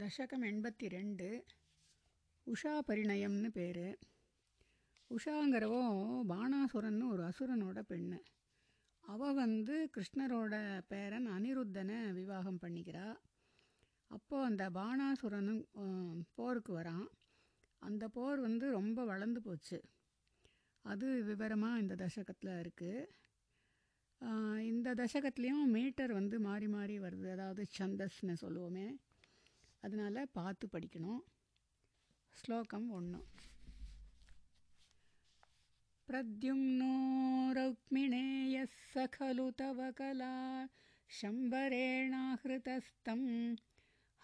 தசகம் எண்பத்தி ரெண்டு உஷா பரிணயம்னு பேர். உஷாங்கிறவோ பாணாசுரன்னு ஒரு அசுரனோட பெண்ணு. அவள் வந்து கிருஷ்ணரோட பேரன் அனிருத்தனை விவாகம் பண்ணிக்கிறா. அப்போது அந்த பானாசுரனும் போருக்கு வரான். அந்த போர் வந்து ரொம்ப வளர்ந்து போச்சு. அது விவரமாக இந்த தசகத்தில் இருக்குது இந்த தசகத்துலேயும் மீட்டர் வந்து மாறி மாறி வருது. அதாவது சந்தஸ்னு சொல்லுவோமே. அதனால் பார்த்து படிக்கணும் ஸ்லோகம் ஒன்று प्रद्युम्नो रौक्मिणेयः स खलु तव कला शम्बरेणाहृतस्तं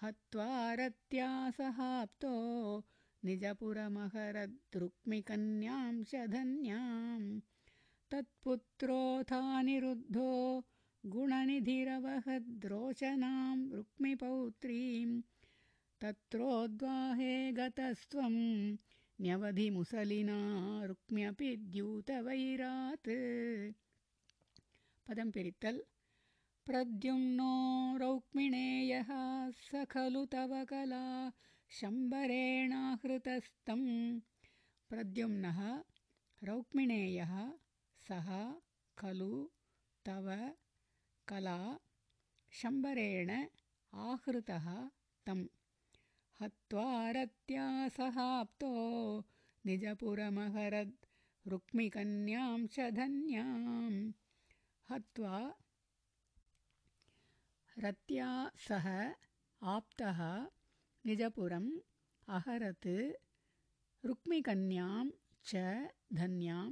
हत्वा रत्या सहाप्तो निजपुरमहरद्रुक्मिकन्यां च धन्यां तत्पुत्रोऽथानिरुद्धो गुणनिधिरवहद्रोचनां रुक्मिपौत्रीं तत्रोद्वाहे गतस्त्वं न्यवधिमुसलिना रुक्म्यपि द्यूतवैरात् पदं पिरित्तल्। प्रद्युम्नो रौक्मिणेयः स खलु तव कला शम्बरेणाहृतस्तं प्रद्युम्नः रौक्मिणेयः सः खलु तव कला शम्बरेण आहृतः तम् हत्वा रत्या सहाप्तो निजपुरमहरद् रुक्मिकन्यां च धन्यां हत्वा रत्या सह आप्तः निजपुरम् अहरत् रुक्मिकन्यां च धन्यां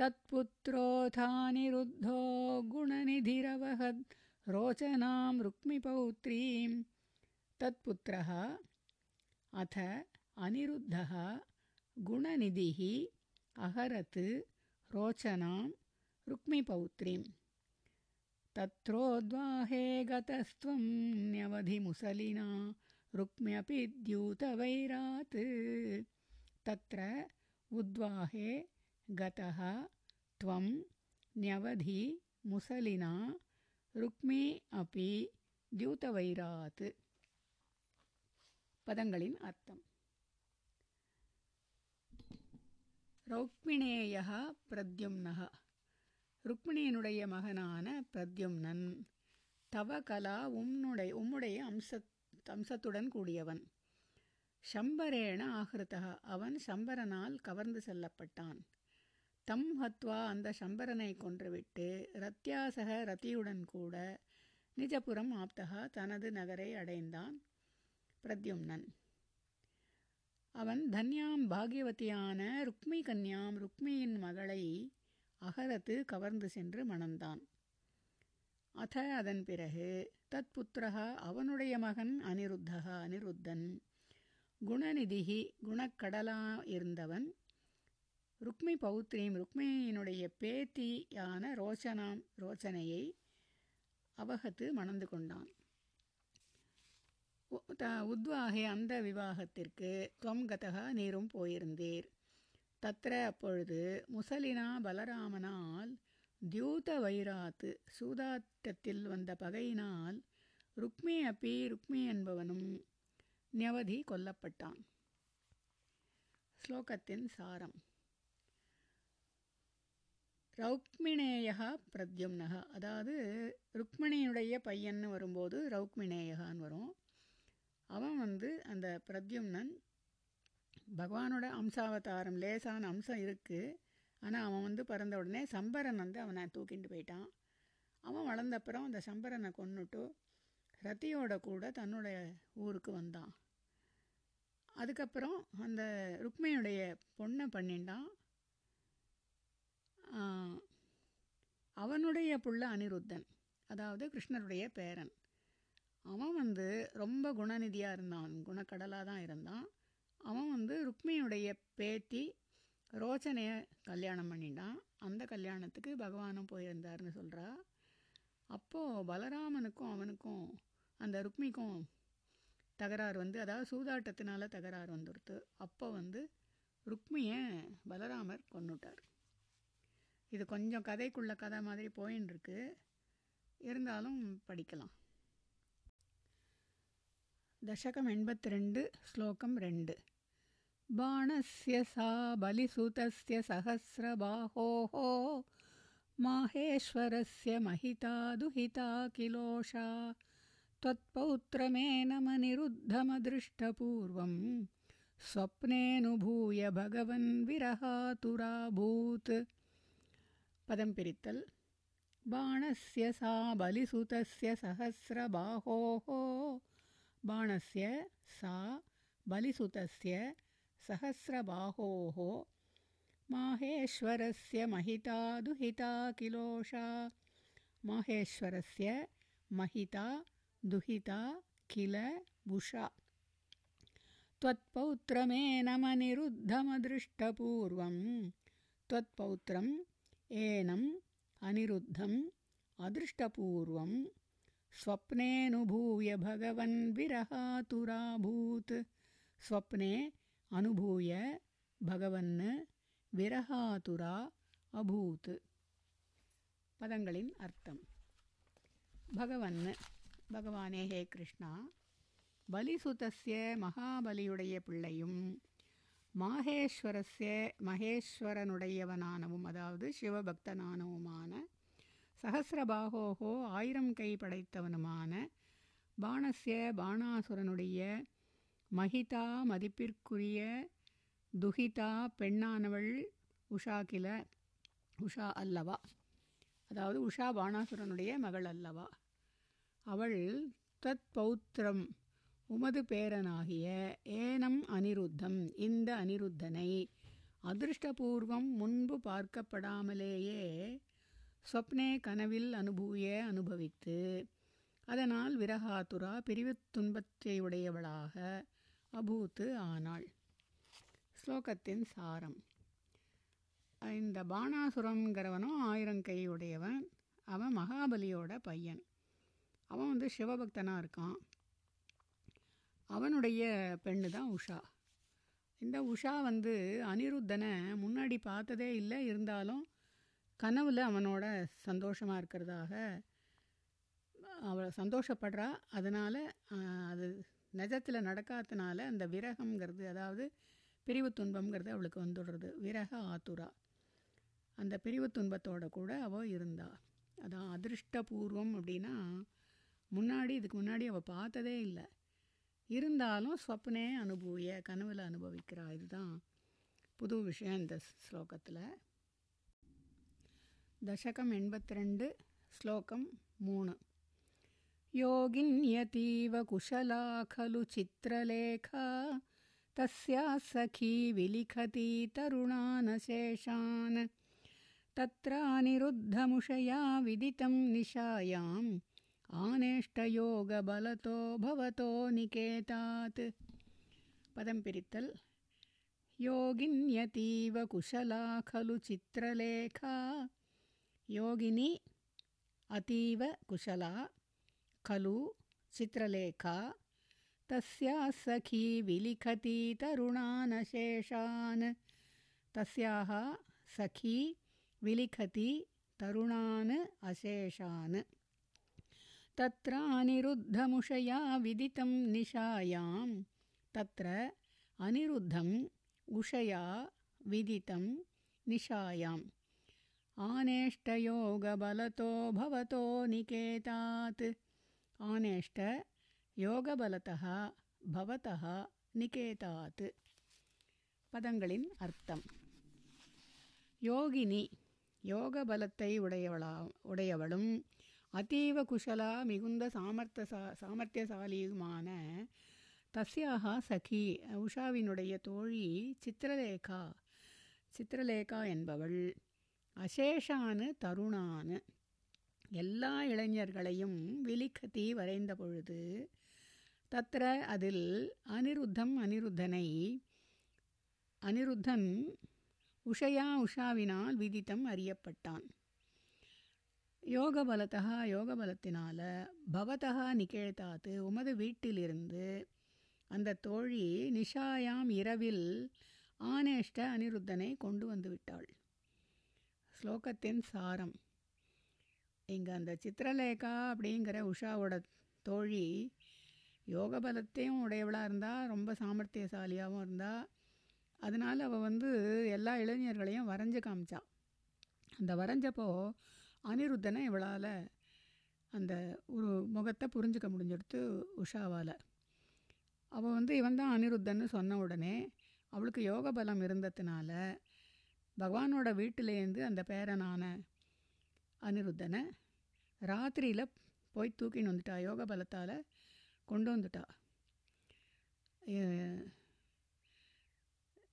तत्पुत्रोऽथानिरुद्धो गुणनिधिरवहद् रोचनां रुक्मिपौत्रीं तत्पुत्रः अथ अनिरुद्धः गुणनिधिः अहरत् रोचनां रुक्मिपौत्रीं तत्रोद्वाहे गतस्त्वं न्यवधिमुसलिना रुक्म्यपि द्यूतवैरात्। तत्र उद्वाहे गतः त्वं न्यवधि मुसलिना रुक्मि अपि द्यूतवैरात् பதங்களின் அர்த்தம். ரௌக்மிணேய பிரத்யும்னக ருக்மிணியினுடைய மகனான பிரத்யும்னன் தவ கலா உம்னுடைய உம்முடைய அம்ச அம்சத்துடன் கூடியவன். ஷம்பரேண ஆகிருத்தகா அவன் சம்பரனால் கவர்ந்து செல்லப்பட்டான். தம் ஹத்வா அந்த சம்பரனை கொன்றுவிட்டு ரத்தியாசக ரத்தியுடன் கூட நிஜபுரம் ஆப்தகா தனது நகரை அடைந்தான். பிரத்யும்னன் அவன் தன்யாம் பாகியவதியான ருக்மி கன்யாம் ருக்மியின் மகளை அகரத்து கவர்ந்து சென்று மணந்தான். அத அதன் பிறகு தத் புத்திரகா அவனுடைய மகன் அனிருத்தக அனிருத்தன். குணநிதிகி குணக்கடலா இருந்தவன். ருக்மி பௌத்ரீம் ருக்மியினுடைய பேத்தியான ரோச்சனாம் ரோச்சனையை அவகத்து மணந்து கொண்டான். உத்வாகே அந்த விவாகத்திற்கு துவம் கதகா நீரும் போயிருந்தீர். தத்ர அப்பொழுது முசலினா பலராமனால் தியூத வைராத்து சூதாட்டத்தில் வந்த பகையினால் ருக்மி அப்பி ருக்மி என்பவனும் நியவதி கொல்லப்பட்டான். ஸ்லோகத்தின் சாரம். ரௌக்மிணேயா பிரத்யும்னக அதாவது ருக்மிணியுடைய பையன்னு வரும்போது ரௌக்மிணேயகான்னு வரும். அவன் வந்து அந்த பிரத்யும்னன் பகவானோட அம்சாவதாரம் லேசான அம்சம் இருக்குது ஆனால் அவன் வந்து பிறந்த உடனே சம்பரன் வந்து அவனை தூக்கிட்டு போயிட்டான். அவன் வளர்ந்தப்புறம் அந்த சம்பரனை கொன்னுட்டு ரத்தியோட கூட தன்னுடைய ஊருக்கு வந்தான். அதுக்கப்புறம் அந்த ருக்மியுடைய பொண்ணை பண்ணிண்டான் அவனுடைய புள்ள அனிருத்தன் அதாவது கிருஷ்ணருடைய பேரன். அவன் வந்து ரொம்ப குணநிதியாக இருந்தான். குணக்கடலாக தான் இருந்தான். அவன் வந்து ருக்மியுடைய பேத்தி ரோச்சனையை கல்யாணம் பண்ணிட்டான். அந்த கல்யாணத்துக்கு பகவானும் போயிருந்தார்னு சொல்கிறா அப்போது பலராமனுக்கும் அவனுக்கும் அந்த ருக்மிக்கும் தகராறு வந்து அதாவது சூதாட்டத்தினால தகராறு வந்துடுத்து அப்போ வந்து ருக்மியை பலராமர் கொண்டுட்டார் இது கொஞ்சம் கதைக்குள்ள கதை மாதிரி போயின்னு இருக்கு இருந்தாலும் படிக்கலாம். दशकम् एण्बत् रेण्ड् श्लोकं रेण्ड् बाणस्य सा बलिसुतस्य सहस्रबाहोः माहेश्वरस्य महिता दुहिता किलोषा त्वत्पौत्रमेनमनिरुद्धमदृष्टपूर्वं स्वप्नेऽनुभूय भगवन् विरहातुराभूत् पदं पिरित्तल् बाणस्य सा बलिसुतस्य सहस्रबाहोः बाणस्य सा बलिसुतस्य सहस्रबाहोः माहेश्वरस्य महिता दुहिता किलोषा। माहेश्वरस्य महिता दुहिता किल उषा त्वत्पौत्रमेनमनिरुद्धमदृष्टपूर्वं त्वत्पौत्रम् एनम् अनिरुद्धम् अदृष्टपूर्वं स्वप्नेऽनुभूय भगवन् विरहातुराभूत् स्वप्ने अनुभूय भगवन् विरहातुरा अभूत् பதங்களின் அர்த்தம் பகவன் பகவானே ஹே கிருஷ்ணா பலிசுதஸ்ய மகாபலியுடைய பிள்ளையும் மாகேஸ்வரஸ்ய மகேஸ்வரனுடையவனானவும் அதாவது சிவபக்தனானவுமான சகசிரபாகோகோ ஆயிரம் கை படைத்தவனுமான பாணஸ்ய பாணாசுரனுடைய மகிதா மதிப்பிற்குரிய துஹிதா பெண்ணானவள் உஷா கில உஷா அல்லவா? அதாவது உஷா பாணாசுரனுடைய மகள் அல்லவா? அவள் தத் பௌத்திரம் உமது பேரனாகிய ஏனம் அனிருத்தம் இந்த அனிருத்தனை அதிருஷ்டபூர்வம் முன்பு பார்க்கப்படாமலேயே சொப்னே கனவில் அனுபூய அனுபவித்து அதனால் விரகாதுரா பிரிவு துன்பத்தை உடையவளாக அபூத்து ஆனாள். ஸ்லோகத்தின் சாரம். இந்த பாணாசுரங்கிறவனும் ஆயிரம் அவன் மகாபலியோட பையன். அவன் வந்து சிவபக்தனாக இருக்கான். அவனுடைய பெண்ணு தான் உஷா. இந்த உஷா வந்து அனிருத்தனை முன்னாடி பார்த்ததே இல்லை இருந்தாலும் கனவில் அவனோட சந்தோஷமாக இருக்கிறதாக அவள் சந்தோஷப்படுறா. அதனால் அது நிஜத்தில் நடக்காதனால அந்த விரகங்கிறது அதாவது பிரிவு துன்பங்கிறது அவளுக்கு வந்துடுறது. விரக ஆத்துரா. அந்த பிரிவு துன்பத்தோட கூட அவள் இருந்தா. அதான் அதிருஷ்டபூர்வம் அப்படின்னா முன்னாடி இதுக்கு முன்னாடி அவள் பார்த்ததே இல்லை. இருந்தாலும் ஸ்வப்னே அனுபவிய கனவில் அனுபவிக்கிறா. இதுதான் புது விஷயம் இந்த ஸ்லோகத்தில். दशकम् एम्बत्र श्लोकं मूण। योगिन्यतीव कुशला खलु चित्रलेखा तस्याः सखी विलिखति तरुणानशेषान्। तत्रानिरुद्धमुषया विदितं निशायाम् आनेष्टयोगबलतो भवतो निकेतात्। पदं पिरित्तल्। योगिन्यतीव कुशला खलु चित्रलेखा योगिनी अतीव कुशला खलु चित्रलेखा तस्याः सखी विलिखति तरुणानशेषान्। तस्याः सखी विलिखति तरुणान् अशेषान्। तत्र अनिरुद्धमुषया विदितं निशायां तत्र अनिरुद्धम् उषया विदितं निशायाम् आनेष्टयोगबलतो भवतो निकेतात् आनेष्ट யோகபலத்தः பவத்தः நிகேதாத் பதங்களின் அர்த்தம் யோகினி யோகபலத்தை உடையவளா உடையவளும் அதீவ குஷலா மிகுந்த சாமர்த்த சா சாமர்த்தியசாலியுமான தஸ்யாக சகி உஷாவினுடைய தோழி சித்திரலேகா சித்திரலேகா என்பவள் அசேஷானு தருணானு எல்லா இளைஞர்களையும் விலிக்கத்தி வரைந்த பொழுது தத்திர அதில் அனிருத்தம் அனிருத்தனை அனிருத்தன் உஷயா உஷாவினால் விதித்தம் அறியப்பட்டான். யோகபலத்தா யோகபலத்தினால பவதா நிகழ்த்தாத்து உமது வீட்டிலிருந்து அந்த தோழி நிஷாயாம் இரவில் ஆனேஷ்ட அனிருத்தனை கொண்டு வந்து விட்டாள். ஸ்லோகத்தின் சாரம். இங்கே அந்த சித்திரலேகா அப்படிங்கிற உஷாவோட தோழி யோக பலத்தையும் உடையவளாக இருந்தால் ரொம்ப சாமர்த்தியசாலியாகவும் இருந்தால் அதனால் அவள் வந்து எல்லா இளைஞர்களையும் வரைஞ்சு காமிச்சா. அந்த வரைஞ்சப்போ அனிருத்தனை இவளால் அந்த ஒரு முகத்தை புரிஞ்சுக்க முடிஞ்சிடுத்து உஷாவால். அவள் வந்து இவன் தான் அனிருத்தன்னு சொன்ன உடனே அவளுக்கு யோக பலம் இருந்ததுனால பகவானோட வீட்டிலேருந்து அந்த பேரனான அனிருத்தனை ராத்திரியில் போய் தூக்கின்னு வந்துட்டா யோக பலத்தால் கொண்டு வந்துட்டா.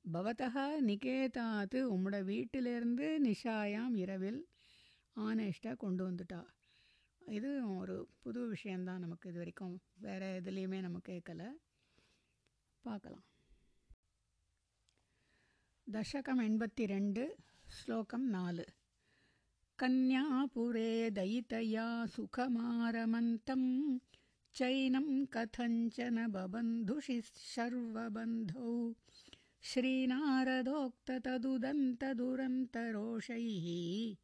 பவதா நிகேதாத்து உம்மோட வீட்டிலேருந்து நிஷாயாம் இரவில் ஆனேஷ்டாக கொண்டு வந்துட்டா. இது ஒரு புது விஷயந்தான் நமக்கு இது வரைக்கும். வேறு எதுலேயுமே நம்ம கேட்கல பார்க்கலாம். दशकम् दशकमेण्ड् श्लोकं नाल्। कन्यापुरे दयितया सुखमारमन्तं चैनं कथञ्चन बबन्धुशिशर्वबन्धौ श्रीनारदोक्त श्रीनारदोक्ततदुदन्तदुरन्तरोषैः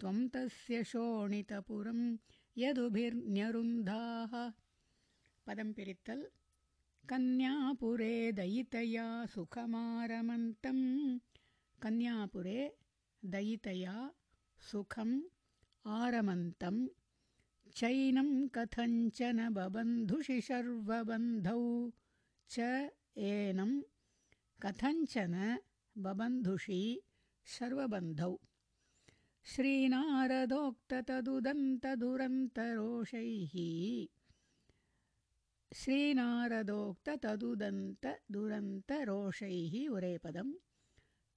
त्वं तस्य शोणितपुरं यदुभिर्न्यरुन्धाः। पदं पिरित्तल्। कन्यापुरे दयितया सुखमारमन्तं। कन्यापुरे दयितया सुखम् आरमन्तं। चैनं कथञ्चन बबन्धुषि शर्वबन्धौ च एनं कथञ्चन बबन्धुषि शर्वबन्धौ श्रीनारदोक्ततदुदन्तदुरन्तरोषैः श्रीनारदोक्ततदुदन्तदुरन्तरोषैः उरेपदम्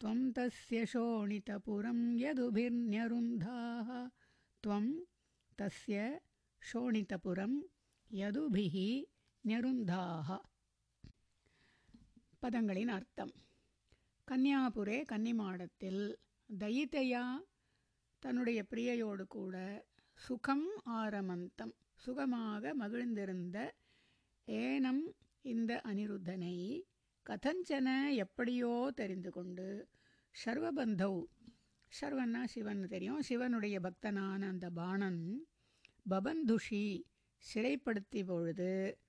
त्वं तस्य शोणितपुरं यदुभिर्न्यरुन्धाः त्वं तस्य शोणितपुरं यदुभिः न्यरुन्धाः பதங்களின் அர்த்தம் கன்னியாபுரே கன்னிமாடத்தில் தயிதையா தன்னுடைய பிரியையோடு கூட சுகம் ஆரமந்தம் சுகமாக மகிழ்ந்திருந்த ஏனம் இந்த அனிருத்தனை கதஞ்சன எப்படியோ தெரிந்து கொண்டு சர்வபந்தவ் சர்வன்னா சிவன் தெரியும். சிவனுடைய பக்தனான அந்த பாணன் பபந்துஷி சிறைப்படுத்தி பொழுது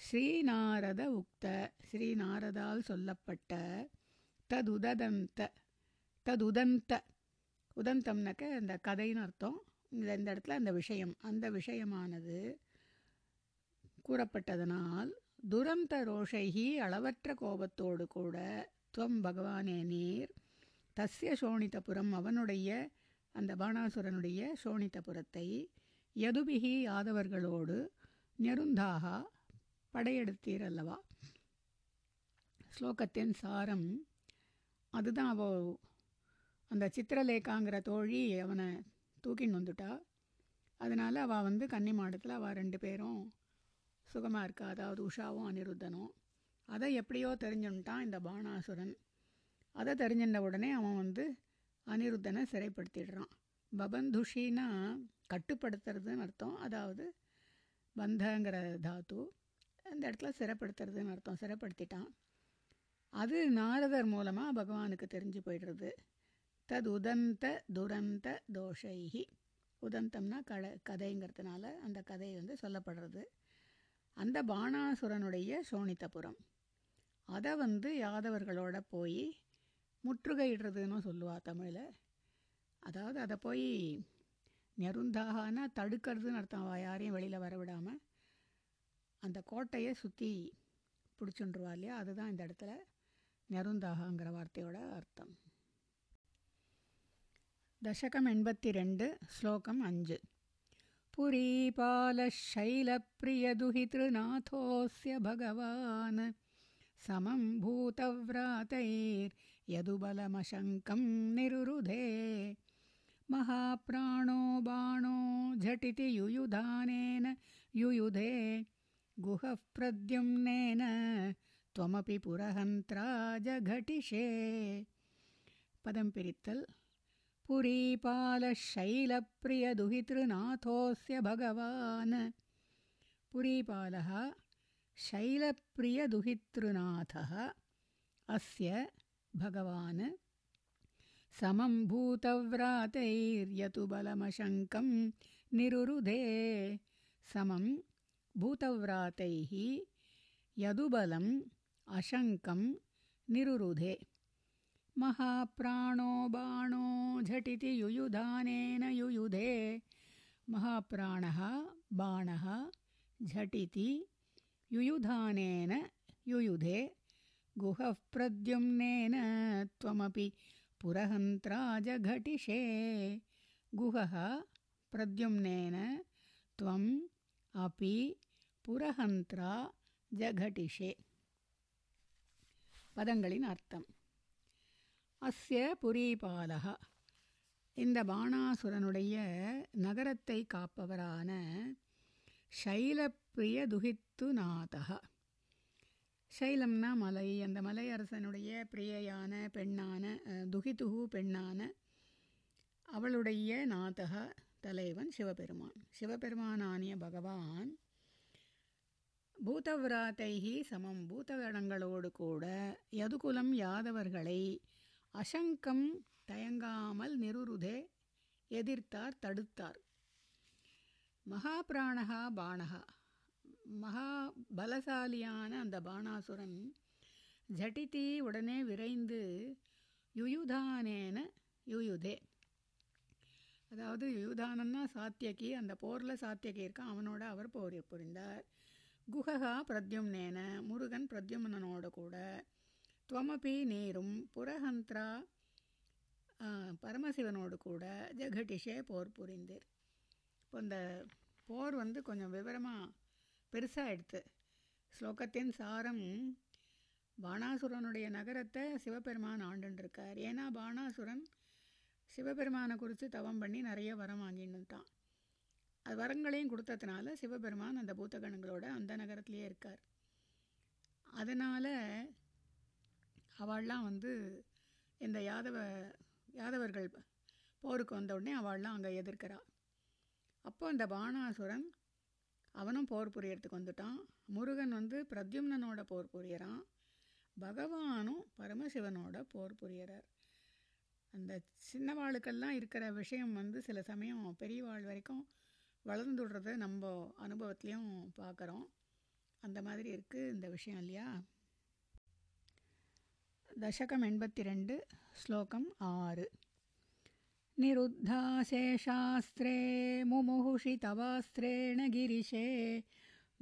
ஸ்ரீநாரத உக்த ஸ்ரீநாரதால் சொல்லப்பட்ட ததுதந்த ததுதந்த. உதந்தம்னாக்க அந்த கதைன்னு அர்த்தம். இந்த இந்த இடத்துல அந்த விஷயம் அந்த விஷயமானது கூறப்பட்டதனால் துரந்த ரோஷைகி அளவற்ற கோபத்தோடு கூட துவம் பகவானே நீர். தஸ்ய சோணிதபுரம் அவனுடைய அந்த பாணாசுரனுடைய சோணிதபுரத்தை யதுபிகி யாதவர்களோடு நெருந்தாக படையெடுத்தீர் அல்லவா? ஸ்லோகத்தின் சாரம் அதுதான் அவ அந்த சித்திரலேகாங்கிற தோழி அவனை தூக்கின்னு வந்துட்டா. அதனால் அவள் வந்து கன்னி மாடத்தில் அவள் ரெண்டு பேரும் சுகமாக இருக்கா? அதாவது உஷாவும் அனிருத்தனும் அதை எப்படியோ தெரிஞ்சுட்டான் இந்த பாணாசுரன் அதை தெரிஞ்சின்ற உடனே அவன் வந்து அனிருத்தனை சிறைப்படுத்திடுறான். பபந்துஷின்னா கட்டுப்படுத்துறதுன்னு அர்த்தம். அதாவது பந்தங்கிற தாத்து அந்த இடத்துல சிறைப்படுத்துறதுன்னு அர்த்தம். சிறைப்படுத்திட்டான். அது நாரதர் மூலமாக பகவானுக்கு தெரிஞ்சு போயிடுறது. தது உதந்த துரந்த தோஷைகி உதந்தம்னா கட கதைங்கிறதுனால அந்த கதை வந்து சொல்லப்படுறது. அந்த பாணாசுரனுடைய சோனித்தபுரம். அதை வந்து யாதவர்களோட போய் முற்றுகையிடுறதுன்னு சொல்லுவா தமிழில். அதாவது அதை போய் நெருந்தாகனா தடுக்கிறதுன்னு அர்த்தம் அவள் யாரையும் வெளியில் வரவிடாமல் அந்த கோட்டையை சுற்றி பிடிச்சுன்ருவா இல்லையா? அதுதான் இந்த இடத்துல நெருந்தாகங்கிற வார்த்தையோட அர்த்தம். தசகம் எண்பத்தி ரெண்டு ஸ்லோகம் அஞ்சு. पुरीपालशैलप्रियदुहितृनाथोऽस्य भगवान्। समं भूतव्रातैर्यदुबलमशङ्कं निरुरुधे। महाप्राणो बाणो झटिति युयुधानेन युयुधे। गुहः प्रद्युम्नेन त्वमपि पुरहन्त्रा जघटिषे पदं पिरित्तल् पुरीपालशैलप्रियदुहितृनाथोऽस्य भगवान्। पुरीपालः शैलप्रियदुहितृनाथः अस्य भगवान्। समं भूतव्रातैर्यतु बलमशङ्कं निरुरुधे। समं भूतव्रातैः यदुबलम् अशङ्कं निरुरुधे महाप्राणो बाणो झटिति युयुधानेन युयुधे। महाप्राणः बाणः झटिति युयुधानेन युयुधे। गुहः प्रद्युम्नेन त्वमपि पुरहन्त्राजघटिषे। गुहः प्रद्युम्नेन त्वम् अपि पुरहन्त्रा जघटिषे पदङ्गलिनार्थं அஸ்ய புரீபாலக. இந்த பாணாசுரனுடைய நகரத்தை காப்பவரான சைலப்பிரிய துகித்து நாதக. சைலம்னா மலை அந்த மலையரசனுடைய பிரியையான பெண்ணான துகித்துகு பெண்ணான அவளுடைய நாதக தலைவன் சிவபெருமான். சிவபெருமானானிய பகவான் பூதவிராத்தைகி சமம். பூதகணங்களோடு கூட யதுகுலம் யாதவர்களை அசங்கம் தயங்காமல் நிருருதே எதிர்த்தார் தடுத்தார். மகாபிராணகா பானகா மகா பலசாலியான அந்த பாணாசுரன் ஜட்டிதி உடனே விரைந்து யுயுதானேன யுயுதே. அதாவது யுயுதானன்னா சாத்தியகி அந்த போரில் சாத்தியகி இருக்கான் அவனோட அவர் போர் புரிந்தார். குஹகா பிரத்யும்னேன முருகன் பிரத்யும்னனோட கூட துவமபி நீரும் புரஹந்திரா பரமசிவனோடு கூட ஜெகடிஷே போர் புரிந்தீர். இப்போ இந்த போர் வந்து கொஞ்சம் விவரமாக பெருசாக எடுத்து ஸ்லோகத்தின் சாரம் பாணாசுரனுடைய நகரத்தை சிவபெருமான் ஆண்டுருக்கார் ஏன்னா பாணாசுரன் சிவபெருமானை குறித்து தவம் பண்ணி நிறைய வரம் வாங்கின்னுட்டான். அது வரங்களையும் கொடுத்ததுனால சிவபெருமான் அந்த பூத்தகணங்களோட அந்த நகரத்திலேயே இருக்கார். அதனால் அவள்லாம் வந்து இந்த யாதவ யாதவர்கள் போருக்கு வந்த உடனே அவள்லாம் அங்கே எதிர்க்கிறாள் அப்போ அந்த பாணாசுரன் அவனும் போர் புரியறதுக்கு வந்துட்டான். முருகன் வந்து பிரத்யும்னனோட போர் புரியறான். பகவானும் பரமசிவனோட போர் புரியறார். அந்த சின்னவாளுக்கெல்லாம் இருக்கிற விஷயம் வந்து சில சமயம் பெரியவாள் வரைக்கும் வளர்ந்துடுறத நம்ம அனுபவத்துலேயும் பார்க்குறோம் அந்த மாதிரி இருக்குது இந்த விஷயம் இல்லையா? दशकम् दशकमेण्ड् श्लोकम् आर्। निरुद्धासे शास्त्रे मुमुहुषि तवास्त्रेण गिरिशे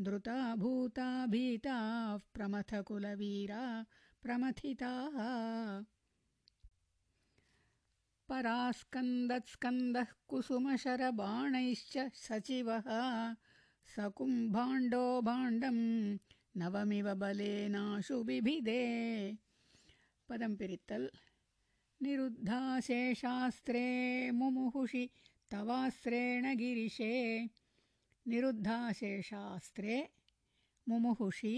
द्रुताभूता भीताः प्रमथकुलवीरा प्रमथिताः। परास्कन्दत्स्कन्दः कुसुमशरबाणैश्च सचिवः सकुम्भाण्डो भाण्डं नवमिव बलेनाशु बिभिदे। पदं पिरित्तल्। निरुद्धाशेषास्त्रे मुमुहुषि तवास्त्रेण गिरिशे। निरुद्धाशेषास्त्रे मुमुहुषि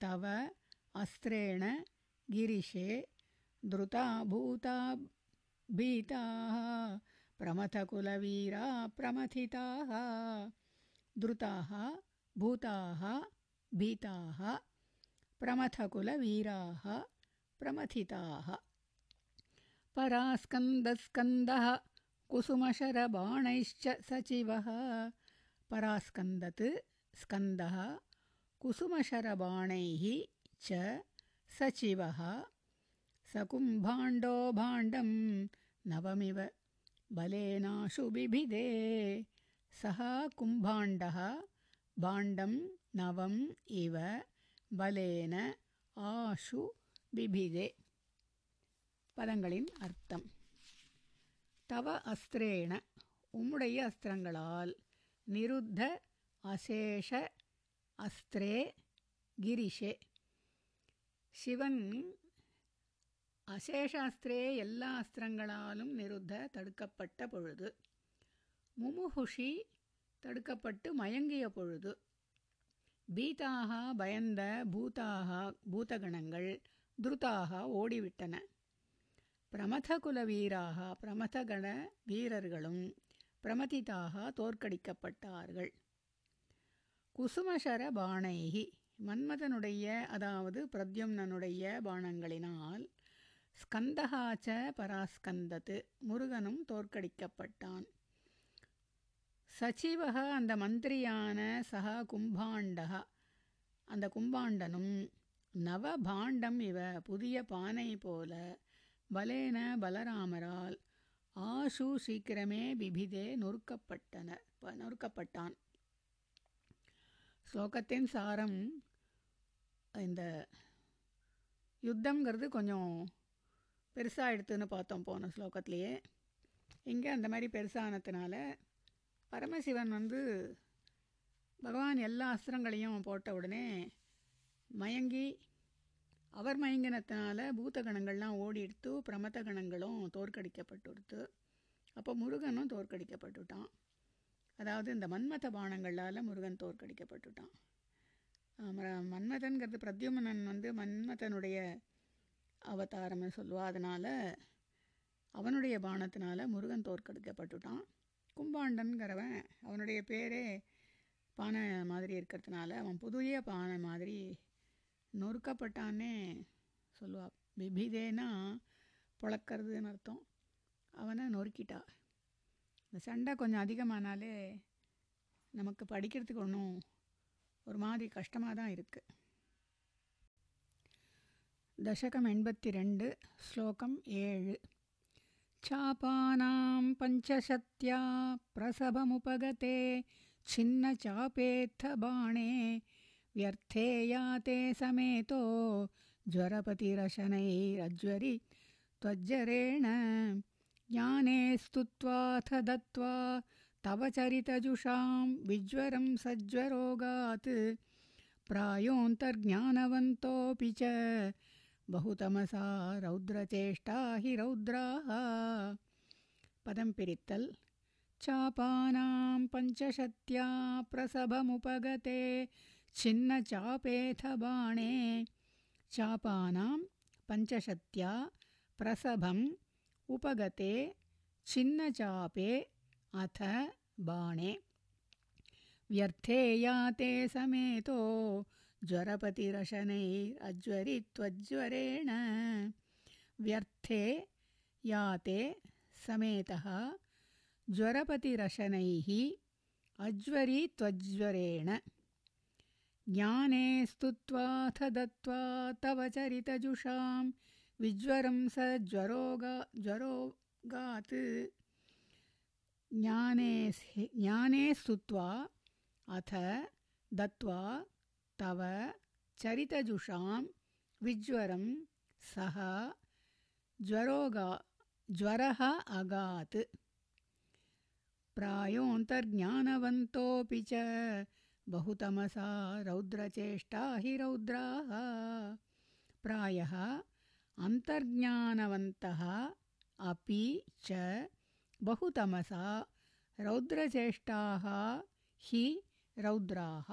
तव अस्त्रेण गिरिशे। धृता भूता भीताः प्रमथकुलवीरा प्रमथिताः। धृताः भूताः भीताः प्रमथकुलवीराः प्रमथिताः। परास्कन्दस्कन्दः कुसुमशरबाणैश्च सचिवः। परास्कन्दत् स्कन्दः कुसुमशरबाणैः च सचिवः। सकुम्भाण्डो भाण्डं नवमिव बलेनाशु बिभिदे सः कुम्भाण्डः भाण्डं नवम् इव बलेन आशु பிபிதே பதங்களின் அர்த்தம். தவ அஸ்திரேண உம்முடைய அஸ்திரங்களால் நிருத்த அசேஷ அஸ்திரே கிரிஷே. சிவன் அசேஷாஸ்திரே எல்லா அஸ்திரங்களாலும் நிருத்த தடுக்கப்பட்ட பொழுது முமுஹுஷி தடுக்கப்பட்டு மயங்கிய பொழுது பீதாக பயந்த பூதாக பூதகணங்கள் துருதாக ஓடிவிட்டன. பிரமதகுல வீராக பிரமதகண வீரர்களும் பிரமதிதாக தோற்கடிக்கப்பட்டார்கள். குசுமசர பாணைகி மன்மதனுடைய அதாவது பிரத்யும்னனுடைய பானங்களினால் ஸ்கந்தகாச்ச பராஸ்கந்தத்து முருகனும் தோற்கடிக்கப்பட்டான். சச்சிவக அந்த மந்திரியான சகா கும்பாண்டக அந்த கும்பாண்டனும் நவபாண்டம் இவ புதிய பானை போல பலேன பலராமரால் ஆசு சீக்கிரமே பிபிதே நொறுக்கப்பட்டன ப- நொறுக்கப்பட்டான். ஸ்லோகத்தின் சாரம் இந்த யுத்தம்ங்கிறது கொஞ்சம் பெருசாக எடுத்துன்னு பார்த்தோம் போன ஸ்லோகத்திலேயே. இங்கே அந்த மாதிரி பெருசானதுனால பரமசிவன் வந்து பகவான் எல்லா அஸ்திரங்களையும் போட்ட உடனே மயங்கி அவர் மயங்கினத்தினால பூத்த கணங்கள்லாம் ஓடி எடுத்து பிரமத கணங்களும் தோற்கடிக்கப்பட்டுடுத்து. அப்போ முருகனும் தோற்கடிக்கப்பட்டுட்டான். அதாவது இந்த மன்மத பானங்களால் முருகன் தோற்கடிக்கப்பட்டுட்டான். அப்புறம் மன்மதன்கிறது பிரத்யுமனன் வந்து மன்மதனுடைய அவதாரம்னு சொல்லுவா. அதனால் அவனுடைய பானத்தினால் முருகன் தோற்கடிக்கப்பட்டுட்டான். கும்பாண்டன்கிறவன் அவனுடைய பேரே பானை மாதிரி இருக்கிறதுனால அவன் புதிய பானை மாதிரி நொறுக்கப்பட்டான்னே சொல்லுவா பிபிதேனா புழக்கிறதுன்னு அர்த்தம் அவனை நொறுக்கிட்டா இந்த சண்டை கொஞ்சம் அதிகமானாலே நமக்கு படிக்கிறதுக்கு ஒன்றும் ஒரு மாதிரி கஷ்டமாக தான் இருக்குது தசகம் எண்பத்தி ரெண்டு ஸ்லோகம் ஏழு चापानां पञ्चशत्या प्रसभमुपगते छिन्नचापेत्थबाणे व्यर्थे याते समेतो ज्वरपतिरशनैरज्वरि त्वज्जरेण ज्ञाने स्तुत्वाथ दत्त्वा तव चरितजुषां विज्वरं सज्वरोगात् प्रायोऽन्तर्ज्ञानवन्तोऽपि च बहुतमसा रौद्रचेष्टा हि रौद्राः। पदं पिरित्तल्। चापानां पञ्चशत्या प्रसभमुपगते छिन्नचापेऽथ बाणे। चापानां पञ्चशत्या प्रसभम् उपगते छिन्नचापे अथ बाणे। व्यर्थे याते समेतो ज्वरपतिरशनैरज्वरित्वज्वरेण। व्यर्थे याते समेतः ज्वरपतिरशनैः अज्वरित्वज्वरेण ज्ञाने स्तुत्वाथ दत्त्वा तव चरितजुषां विज्वरं स ज्वरोगा ज्वरोगात्। ज्ञाने ज्ञाने स्तुत्वा अथ दत्त्वा तव चरितजुषां विज्वरं सः ज्वरोगा ज्वरः अगात्। प्रायोऽन्तर्ज्ञानवन्तोऽपि च बहुतमसा रौद्रचेष्टा हि रौद्राः प्रायः अन्तर्ज्ञानवन्तः अपि च बहुतमसा रौद्रचेष्टाः हि ரௌத்ராக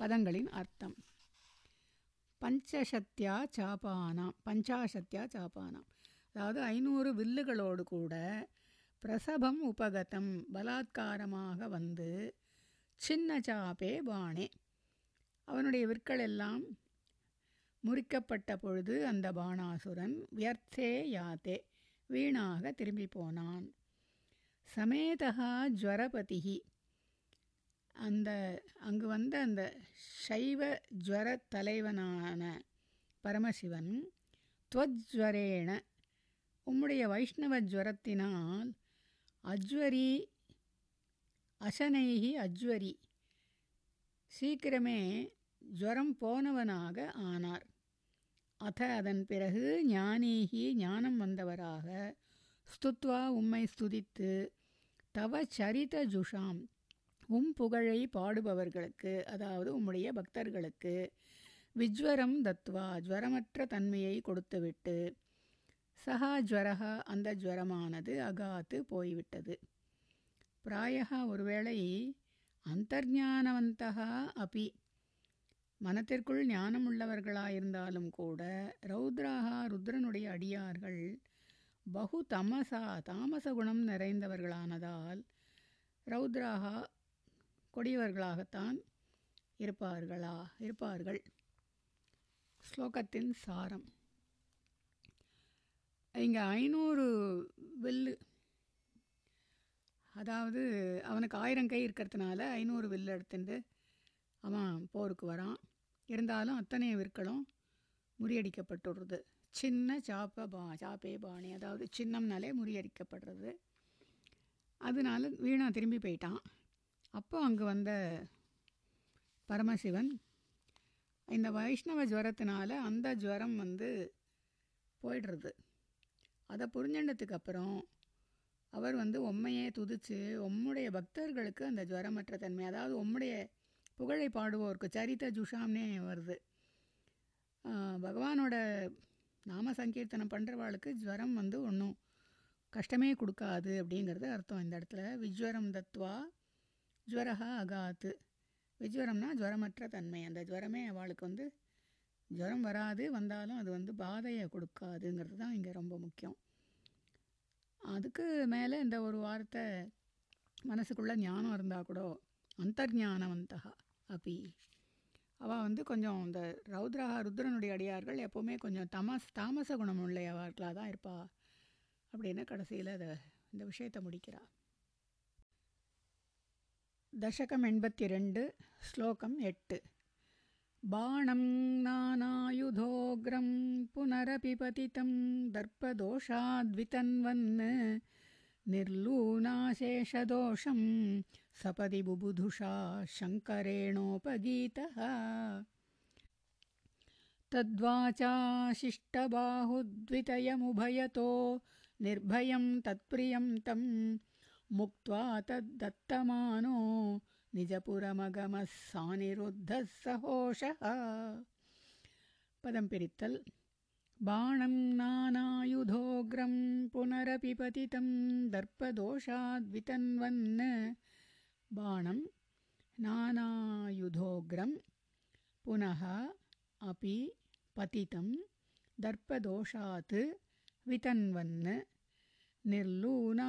பதங்களின் அர்த்தம் பஞ்சசத்யா சாபானாம் பஞ்சாசத்யா சாபானாம் அதாவது ஐநூறு வில்லுகளோடு கூட பிரசபம் உபகதம் பலாத்காரமாக வந்து சின்ன சாபே பாணே அவனுடைய விற்கள் எல்லாம் முறிக்கப்பட்ட பொழுது அந்த பாணாசுரன் வியர்த்தே யாத்தே வீணாக திரும்பி போனான். சமேதகா ஜுவரபதிகி அந்த அங்கு வந்த அந்த சைவ ஜுவர தலைவனான பரமசிவன் துவஜ்வரேன உம்முடைய வைஷ்ணவ ஜுவரத்தினால் அஜ்வரி அசனைகி அஜ்வரி. சீக்கிரமே ஜுவரம் போனவனாக ஆனார். அத அதன் பிறகு ஞானீகி ஞானம் வந்தவராக ஸ்துத்வா உம்மை ஸ்துதித்து தவ சரித ஜுஷாம் உம் புகழை பாடுபவர்களுக்கு அதாவது உம்முடைய பக்தர்களுக்கு விஜ்வரம் தத்வா ஜுவரமற்ற தன்மையை கொடுத்துவிட்டு சஹா ஜுவரஹா அந்த ஜுவரமானது அகாத்து போய்விட்டது. பிராயः ஒருவேளை அந்தர்ஞானவந்தா அபி. மனத்திற்குள் ஞானமுள்ளவர்களாயிருந்தாலும் கூட ரௌத்ராகா ருத்ரனுடைய அடியார்கள் பகு தமசா தாமச குணம் நிறைந்தவர்களானதால் ரௌத்ராகா கொடியவர்களாகத்தான் இருப்பார்களா இருப்பார்கள். ஸ்லோகத்தின் சாரம். இங்கே ஐநூறு வில்லு அதாவது அவனுக்கு ஆயிரம் கை இருக்கிறதுனால ஐநூறு வில்லு எடுத்துட்டு அவன் போருக்கு வரான். இருந்தாலும் அத்தனை விற்களும் முறியடிக்கப்பட்டுடுறது சின்ன சாப்ப பா சாப்பே பாணி அதாவது சின்னம்னாலே முறியடிக்கப்படுறது. அதனால வீணா திரும்பி போயிட்டான். அப்போ அங்கே வந்த பரமசிவன் இந்த வைஷ்ணவ ஜுவரத்தினால அந்த ஜுவரம் வந்து போயிடுறது. அதை புரிஞ்சின்றதுக்கு அப்புறம் அவர் வந்து உம்மையே துதிச்சு உம்முடைய பக்தர்களுக்கு அந்த ஜுவரமற்ற தன்மை அதாவது உம்முடைய புகழை பாடுவோருக்கு சரித்த ஜுஷாம்னே வருது. பகவானோட நாம சங்கீர்த்தனம் பண்ணுறவாளுக்கு ஜுவரம் வந்து ஒன்றும் கஷ்டமே கொடுக்காது அப்படிங்கிறது அர்த்தம். இந்த இடத்துல விஜ்வரம் தத்வா ஜுவரஹா அகாத்து. விஜ்வரம்னா ஜுவரமற்ற தன்மை. அந்த ஜுவரமே அவளுக்கு வந்து ஜுவரம் வராது வந்தாலும் அது வந்து பாதையை கொடுக்காதுங்கிறது தான் இங்கே ரொம்ப முக்கியம். அதுக்கு மேலே இந்த ஒரு வார்த்தை மனசுக்குள்ள ஞானம் இருந்தால் கூட அந்தர்ஞானவந்தகா அப்பி அவள் வந்து கொஞ்சம் இந்த ரௌத்ரஹா ருத்ரனுடைய அடியார்கள் எப்போவுமே கொஞ்சம் தமஸ் தாமச குணம் உள்ளவர்களாக தான் இருப்பா. அப்படின்னு கடைசியில் அதை இந்த விஷயத்தை முடிக்கிறா. தசகம் எண்பத்தி ரெண்டு ஸ்லோகம் எட்டு. बाणं नानायुधोग्रं पुनरपि पतितं दर्पदोषाद्वितन्वन् निर्लूनाशेषदोषं सपदि बुबुधुषा शङ्करेणोपगीतः। तद्वाचाशिष्टबाहुद्वितयमुभयतो निर्भयं तत्प्रियं तं मुक्त्वा तद्दत्तमानो निजपुरमगमः पदं पिरित्तल्। बाणं नानायुधोग्रं पुनरपि पतितं दर्पदोषाद्वितन्वन्। बाणं नानायुधोग्रं पुनः अपि पतितं दर्पदोषात् वितन्वन्। निर्लूनाशेषदोषं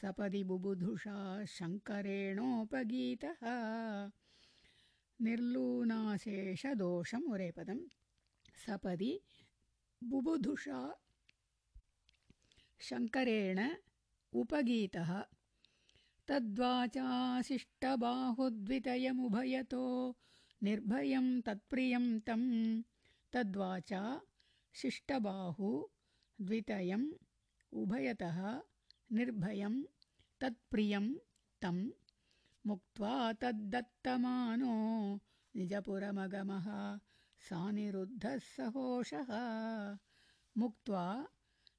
सपदि बुबुधुषा शङ्करेणोपगीतः। निर्लूनाशेषदोषम् निर्लूनाशेषदोषमुरेपदं सपदि बुबुधुषा शङ्करेण उपगीतः। तद्वाचाशिष्टबाहुद्वितयमुभयतो निर्भयं तत्प्रियं तं। तद्वाचा शिष्टबाहु द्वितयम् उभयतः निर्भयं तत्प्रियं तं मुक्त्वा तद्दत्तमानो निजपुरमगमः सानिरुद्धः सहोषः। मुक्त्वा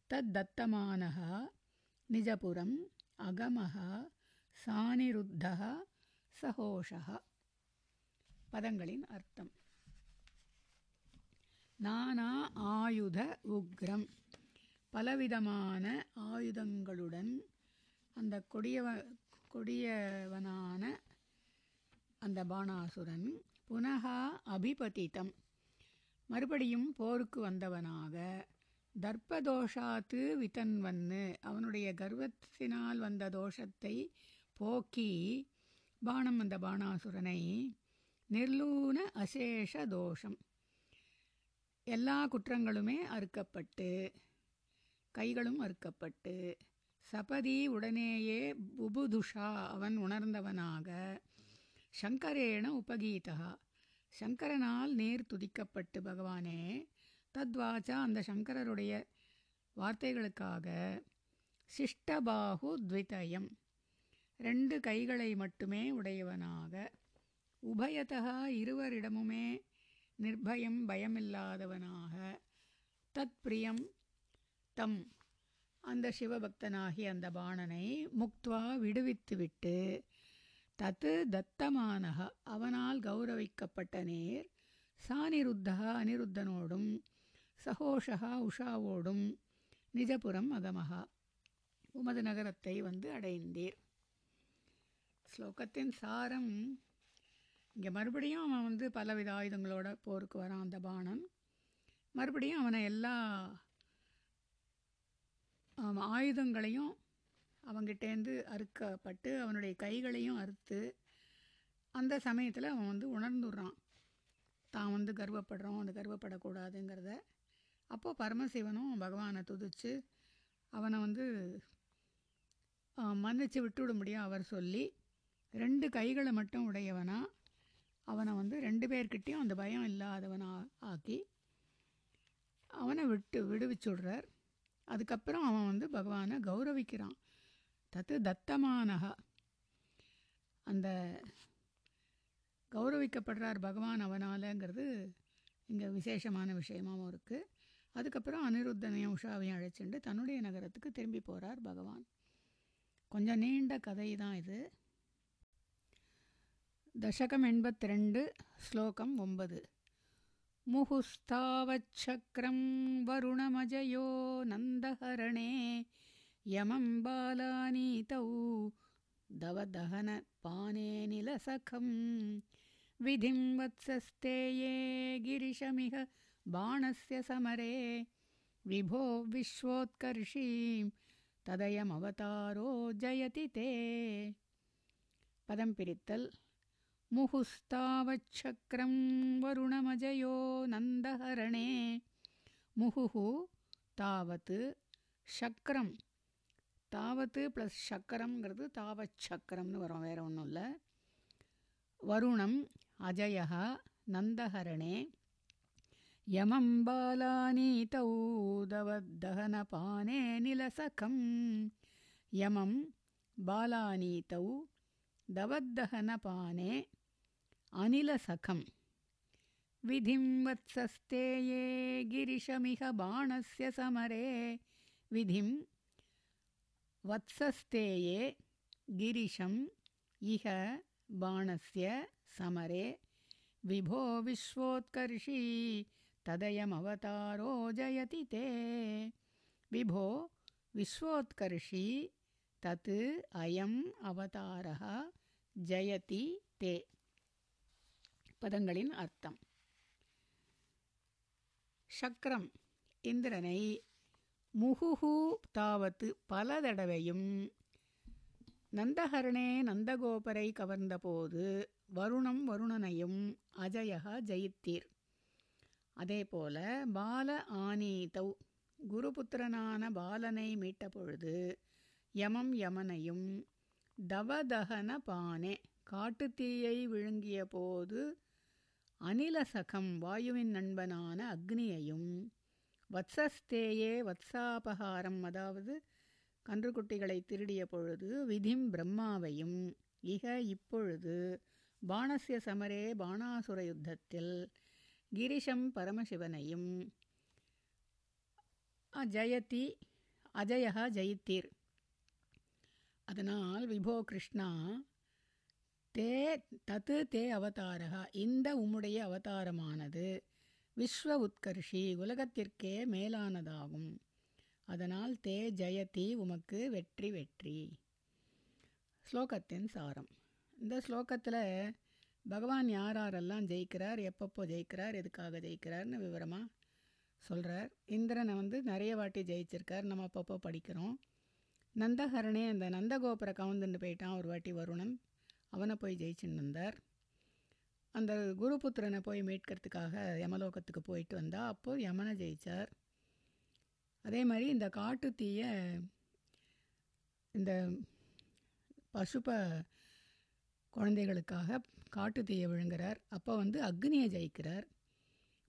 तद्दत्तमानः निजपुरम् अगमः सानिरुद्धः सहोषः। पदङ्गलिन् अर्थम् नाना आयुध उग्रम्। பலவிதமான ஆயுதங்களுடன் அந்த கொடியவ கொடியவனான அந்த பாணாசுரன் புனகா அபிபதித்தம் மறுபடியும் போருக்கு வந்தவனாக தர்ப்பதோஷாத்து வித்தன்வன்னு அவனுடைய கர்வத்தினால் வந்த தோஷத்தை போக்கி பாணம் அந்த பாணாசுரனை நிர்லூன அசேஷ தோஷம். எல்லா குற்றங்களுமே அறுக்கப்பட்டு கைகளும் அறுக்கப்பட்டு சபதி உடனேயே புபுதுஷா அவன் உணர்ந்தவனாக. சங்கரேண உபகீதா. சங்கரனால் நேர் துதிக்கப்பட்டு பகவானே தத்வாச்சா அந்த சங்கரருடைய வார்த்தைகளுக்காக சிஷ்டபாகு த்விதயம். ரெண்டு கைகளை மட்டுமே உடையவனாக. உபயதா இருவரிடமுமே நிர்பயம் பயமில்லாதவனாக. தத் பிரியம் தம் அந்த சிவபக்தனாகி அந்த பாணனை முக்துவா விடுவித்துவிட்டு தத்து தத்தமானக அவனால் கௌரவிக்கப்பட்ட நேர் சானிருத்தா அனிருத்தனோடும் சகோஷா உஷாவோடும் நிஜபுரம் அகமகா. உமது நகரத்தை வந்து அடைந்தீர். ஸ்லோகத்தின் சாரம் இங்கே மறுபடியும் அவன் வந்து பலவித ஆயுதங்களோட போருக்கு வரான் அந்த பாணன். மறுபடியும் அவனை எல்லா ஆயுதங்களையும் அவங்கிட்டேருந்து அறுக்கப்பட்டு அவனுடைய கைகளையும் அறுத்து அந்த சமயத்தில் அவன் வந்து உணர்ந்துடுறான் தான் வந்து கர்வப்படுறோம் அந்த கர்வப்படக்கூடாதுங்கிறத. அப்போது பரமசிவனும் பகவானை துதிச்சு அவனை வந்து மன்னிச்சு விட்டுவிட முடியும் அவர் சொல்லி ரெண்டு கைகளை மட்டும் உடையவனா அவனை வந்து ரெண்டு பேர்கிட்டையும் அந்த பயம் இல்லாதவனா ஆக்கி அவனை விட்டு விடுவிச்சுடுறார். அதுக்கப்புறம் அவன் வந்து பகவானை கௌரவிக்கிறான். தத்து தத்தமானகா அந்த கௌரவிக்கப்படுறார் பகவான் அவனாலங்கிறது இங்கே விசேஷமான விஷயமாகவும் இருக்குது அதுக்கப்புறம் அனிருத்தனையும் உஷாவையும் அழைச்சிட்டு தன்னுடைய நகரத்துக்கு திரும்பி போகிறார் பகவான். கொஞ்சம் நீண்ட கதை தான் இது. தசகம் எண்பத்தி ரெண்டு ஸ்லோகம் ஒன்பது. मुहुस्थावच्छक्रं वरुणमजयो नन्दहरणे यमं बालानीतौ दवदहनपाने दवदहनपानेनिलसखं विधिं वत्सस्ते ये गिरिशमिह बाणस्य समरे विभो विश्वोत्कर्षीं तदयमवतारो जयति ते। पदं पिरित्तल्। मुहुस्तावच्छक्रं वरुणमजयो नन्दहरणे मुहुः तावत् சக்கரம் தாவத்து ப்ளஸ் சக்கரம்ங்கிறது தாவச் சக்கரம்னு வரும் வேறு ஒன்றும் இல்லை வருணம் அஜயா நந்தஹரணே யமம் பாலானீதௌ தவத்தகனபானே நிலசகம் யமம் பாலானீதௌ दवद्दहनपाने अनिलसखं विधिं वत्सस्ते ये गिरिशमिह बाणस्य समरे। विधिं वत्सस्ते ये गिरिशम् इह बाणस्य समरे। विभो विश्वोत्कर्षी तदयमवतारो जयति ते। विभो विश्वोत्कर्षी தத் அயம் அவதாரா ஜயதி தே பதங்களின் அர்த்தம்। சக்கரம் இந்திரனை முகுஹு தாவத்து பல தடவையும் நந்தஹரணே நந்தகோபரை கவர்ந்தபோது வருணம் வருணனையும் அஜயகா ஜெயித்தீர். அதேபோல பால ஆனீதௌ குருபுத்திரனான பாலனை மீட்டபொழுது யமம் யமனையும் தவதகன பானே. காட்டுத்தீயை விழுங்கிய போது அனிலசகம் வாயுவின் நண்பனான அக்னியையும் வத்சஸ்தேயே வத்சாபகாரம் அதாவது கன்றுக்குட்டிகளை திருடிய பொழுது விதிம் பிரம்மாவையும். இக இப்பொழுது பாணசிய சமரே பாணாசுர யுத்தத்தில் கிரிஷம் பரமசிவனையும் அஜயதி அஜயா ஜெயித்தீர். அதனால் விபோ கிருஷ்ணா தே தத்து தே அவதாரகா இந்த உம்முடைய அவதாரமானது விஸ்வ உத்கர்ஷி உலகத்திற்கே மேலானதாகும். அதனால் தே ஜெயதி உமக்கு வெற்றி வெற்றி. ஸ்லோகத்தின் சாரம். இந்த ஸ்லோகத்தில் பகவான் யார் யாரெல்லாம் ஜெயிக்கிறார் எப்பப்போ ஜெயிக்கிறார் எதுக்காக ஜெயிக்கிறார்னு விவரமாக சொல்கிறார் இந்திரனை வந்து நிறைய வாட்டி ஜெயிச்சிருக்கார். நம்ம அப்பப்போ படிக்கிறோம். நந்தகரனே அந்த நந்தகோபுர கவுந்துன்னு போயிட்டான். ஒரு வாட்டி வருணன் அவனை போய் ஜெயிச்சுன்னு வந்தார் அந்த குருபுத்திரனை போய் மீட்கிறதுக்காக யமலோகத்துக்கு போயிட்டு வந்தால் அப்போது யமனை ஜெயித்தார் அதே மாதிரி இந்த காட்டு தீய இந்த பசுப குழந்தைகளுக்காக காட்டு தீயை விழுங்குறார். அப்போ வந்து அக்னியை ஜெயிக்கிறார்.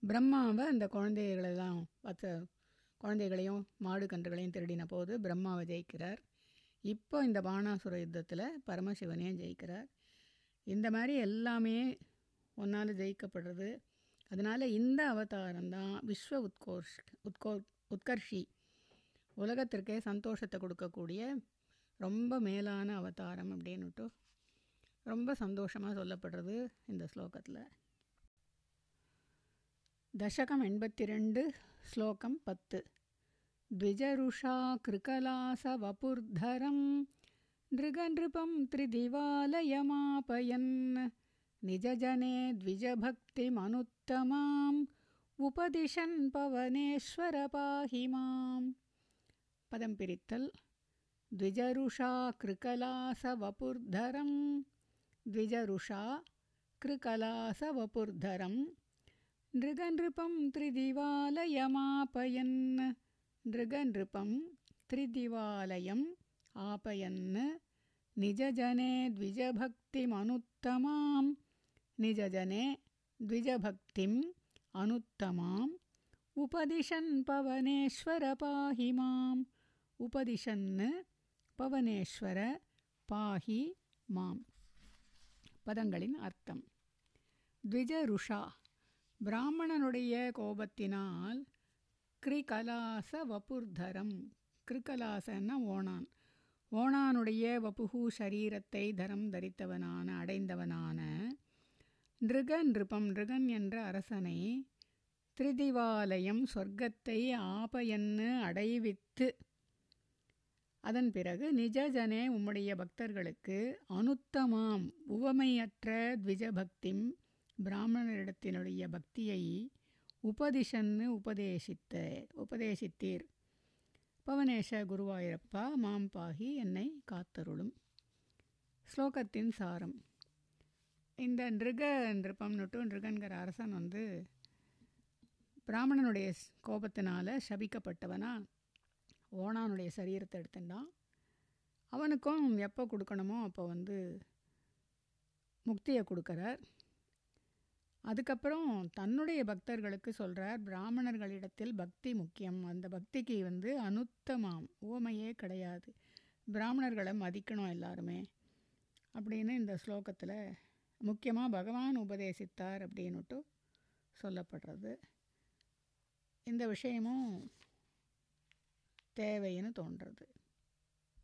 பிரம்மாவை அந்த குழந்தைகளெல்லாம் பத்த குழந்தைகளையும் மாடு கன்றுகளையும் திருடின போது பிரம்மாவை ஜெயிக்கிறார். இப்போ இந்த பாணாசுர யுத்தத்தில் பரமசிவனையும் ஜெயிக்கிறார். இந்த மாதிரி எல்லாமே ஒன்றால் ஜெயிக்கப்படுறது. அதனால் இந்த அவதாரம் தான் விஸ்வ உத்கோஷ் உத்கோ உத்கர்ஷி உலகத்திற்கே சந்தோஷத்தை கொடுக்கக்கூடிய ரொம்ப மேலான அவதாரம் அப்படின்னுட்டு ரொம்ப சந்தோஷமாக சொல்லப்படுறது இந்த ஸ்லோகத்தில். दशकम् एम्बतिरं श्लोकं पत्। द्विजरुषा कृकलासवपुर्धरं नृगनृपं त्रिदिवालयमापयन्। निजजने द्विजभक्तिमनुत्तमाम् उपदिशन् पवनेश्वर पाहि माम्। पदं पिरित्तल्। द्विजरुषा कृकलासवपुर्धरं द्विजरुषा कृकलासवपुर्धरम् नृगनृपं त्रिदिवालयमापयन्। नृगनृपं त्रिदिवालयम् आपयन्। निजजने द्विजभक्तिमनुत्तमां निजजने द्विजभक्तिम् अनुत्तमाम्। उपदिशन् पवनेश्वर पाहि माम्। उपदिशन् पवनेश्वर पाहि माम्। पदङ्गलिन् अर्थम् द्विजरुषा பிராமணனுடைய கோபத்தினால் கிரிகலாச வபுர்தரம். கிருகலாசன்னா ஓணான். ஓணானுடைய வபுகு சரீரத்தை தரம் தரித்தவனான அடைந்தவனான நிருகன் நிருபம். நிருகன் என்ற அரசனை திரிதிவாலயம் சொர்க்கத்தை ஆபயன்னு அடைவித்து அதன் பிறகு நிஜஜனே உம்முடைய பக்தர்களுக்கு அனுத்தமாம். உவமையற்ற த்விஜபக்திம் பிராமணரிடத்தினுடைய பக்தியை உபதிஷன்னு உபதேசித்த உபதேசித்தீர். பவனேஷ குருவாயிரப்பா மாம் பாகி என்னை காத்தருளும். ஸ்லோகத்தின் சாரம். இந்த நிருக நிருப்பம்னுட்டு நிருகன்கிற அரசன் வந்து பிராமணனுடைய கோபத்தினால் சபிக்கப்பட்டவனா. ஓணானுடைய சரீரத்தை எடுத்துட்டான். அவனுக்கும் எப்போ கொடுக்கணுமோ அப்போ வந்து முக்தியை கொடுக்குறார். அதுக்கப்புறம் தன்னுடைய பக்தர்களுக்கு சொல்கிறார் பிராமணர்களிடத்தில் பக்தி முக்கியம். அந்த பக்திக்கு வந்து அனுத்தமாம் ஓமையே கிடையாது. பிராமணர்களை மதிக்கணும் எல்லாருமே அப்படின்னு இந்த ஸ்லோகத்தில் முக்கியமாக பகவான் உபதேசித்தார் அப்படின்னுட்டு சொல்லப்படுறது. இந்த விஷயமும் தேவைன்னு தோன்றுறது